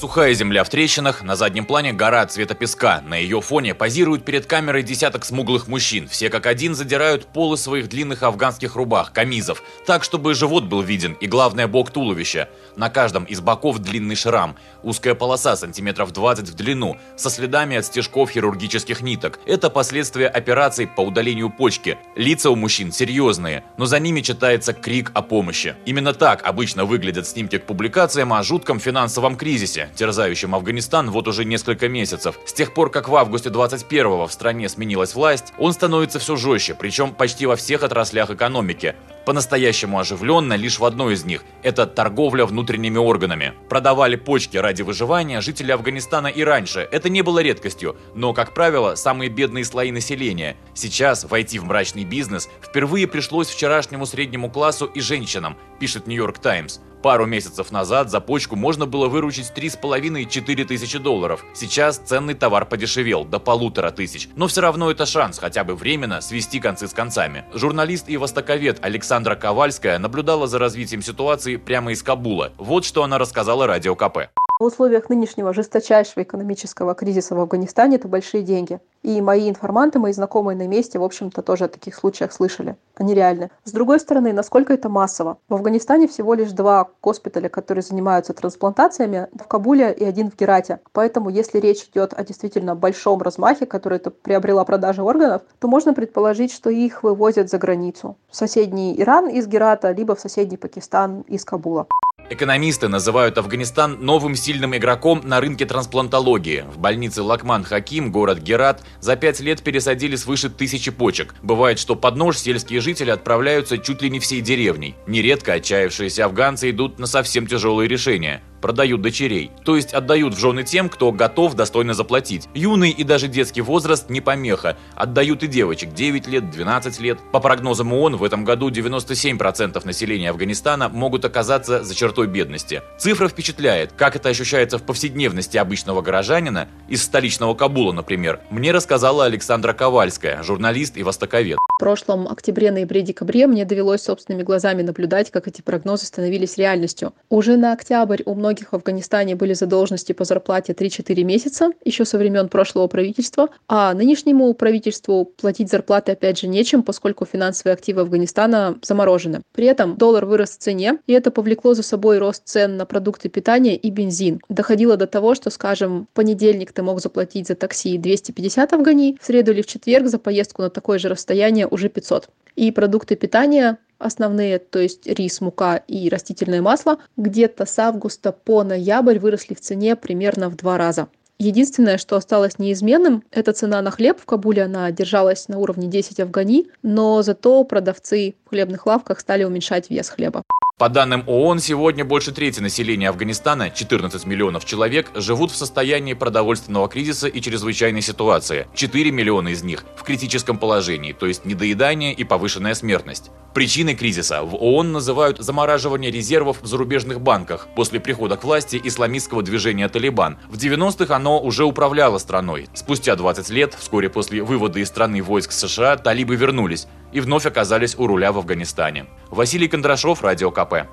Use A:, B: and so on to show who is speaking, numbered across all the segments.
A: Сухая земля в трещинах, на заднем плане гора цвета песка. На ее фоне позируют перед камерой десяток смуглых мужчин. Все как один задирают полы своих длинных афганских рубах, камизов, так, чтобы живот был виден и, главное, бок туловища. На каждом из боков длинный шрам, узкая полоса сантиметров 20 в длину, со следами от стежков хирургических ниток. Это последствия операций по удалению почки. Лица у мужчин серьезные, но за ними читается крик о помощи. Именно так обычно выглядят снимки к публикациям о жутком финансовом кризисе, терзающим Афганистан вот уже несколько месяцев. С тех пор, как в августе 21-го в стране сменилась власть, он становится все жестче, причем почти во всех отраслях экономики. По-настоящему оживленно лишь в одной из них – это торговля внутренними органами. Продавали почки ради выживания жители Афганистана и раньше. Это не было редкостью, но, как правило, самые бедные слои населения. Сейчас войти в мрачный бизнес впервые пришлось вчерашнему среднему классу и женщинам, пишет Нью-Йорк Таймс. Пару месяцев назад за почку можно было выручить 3,5-4 тысячи долларов. Сейчас ценный товар подешевел до полутора тысяч. Но все равно это шанс хотя бы временно свести концы с концами. Журналист и востоковед Александра Ковальская наблюдала за развитием ситуации прямо из Кабула. Вот что она рассказала Радио КП.
B: В условиях нынешнего жесточайшего экономического кризиса в Афганистане это большие деньги. И мои информанты, мои знакомые на месте, в общем-то, тоже о таких случаях слышали. Они реальны. С другой стороны, насколько это массово? В Афганистане всего лишь два госпиталя, которые занимаются трансплантациями, в Кабуле и один в Герате. Поэтому, если речь идет о действительно большом размахе, который это приобрела продажа органов, то можно предположить, что их вывозят за границу. В соседний Иран из Герата, либо в соседний Пакистан из Кабула.
A: Экономисты называют Афганистан новым сильным игроком на рынке трансплантологии. В больнице Лакман Хаким, город Герат, за пять лет пересадили свыше тысячи почек. Бывает, что под нож сельские жители отправляются чуть ли не всей деревней. Нередко отчаявшиеся афганцы идут на совсем тяжелые решения продают дочерей, то есть отдают в жены тем, кто готов достойно заплатить. Юный и даже детский возраст не помеха, отдают и девочек 9 лет, 12 лет. По прогнозам ООН, в этом году 97% населения Афганистана могут оказаться за чертой бедности. Цифра впечатляет, как это ощущается в повседневности обычного горожанина, из столичного Кабула, например, мне рассказала Александра Ковальская, журналист и востоковед.
B: В прошлом октябре, ноябре, декабре мне довелось собственными глазами наблюдать, как эти прогнозы становились реальностью. Уже на октябрь у многих в Афганистане были задолженности по зарплате 3-4 месяца, еще со времен прошлого правительства, а нынешнему правительству платить зарплаты опять же нечем, поскольку финансовые активы Афганистана заморожены. При этом доллар вырос в цене, и это повлекло за собой рост цен на продукты питания и бензин. Доходило до того, что, скажем, в понедельник ты мог заплатить за такси 250 афгани, в среду или в четверг за поездку на такое же расстояние уже 500. И продукты питания основные, то есть рис, мука и растительное масло, где-то с августа по ноябрь выросли в цене примерно в два раза. Единственное, что осталось неизменным, это цена на хлеб в Кабуле. Она держалась на уровне 10 афгани, но зато продавцы в хлебных лавках стали уменьшать вес хлеба.
A: По данным ООН, сегодня больше трети населения Афганистана, 14 миллионов человек, живут в состоянии продовольственного кризиса и чрезвычайной ситуации. 4 миллиона из них в критическом положении, то есть недоедание и повышенная смертность. Причиной кризиса в ООН называют замораживание резервов в зарубежных банках после прихода к власти исламистского движения «Талибан». В 90-х оно уже управляло страной. Спустя 20 лет, вскоре после вывода из страны войск США, талибы вернулись и вновь оказались у руля в Афганистане. Василий Кондрашов, Радио КП.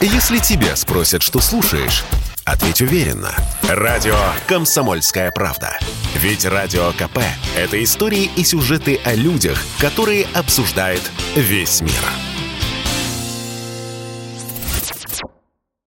C: Если тебя спросят, что слушаешь, ответь уверенно. Радио «Комсомольская правда». Ведь Радио КП – это истории и сюжеты о людях, которые обсуждает весь мир.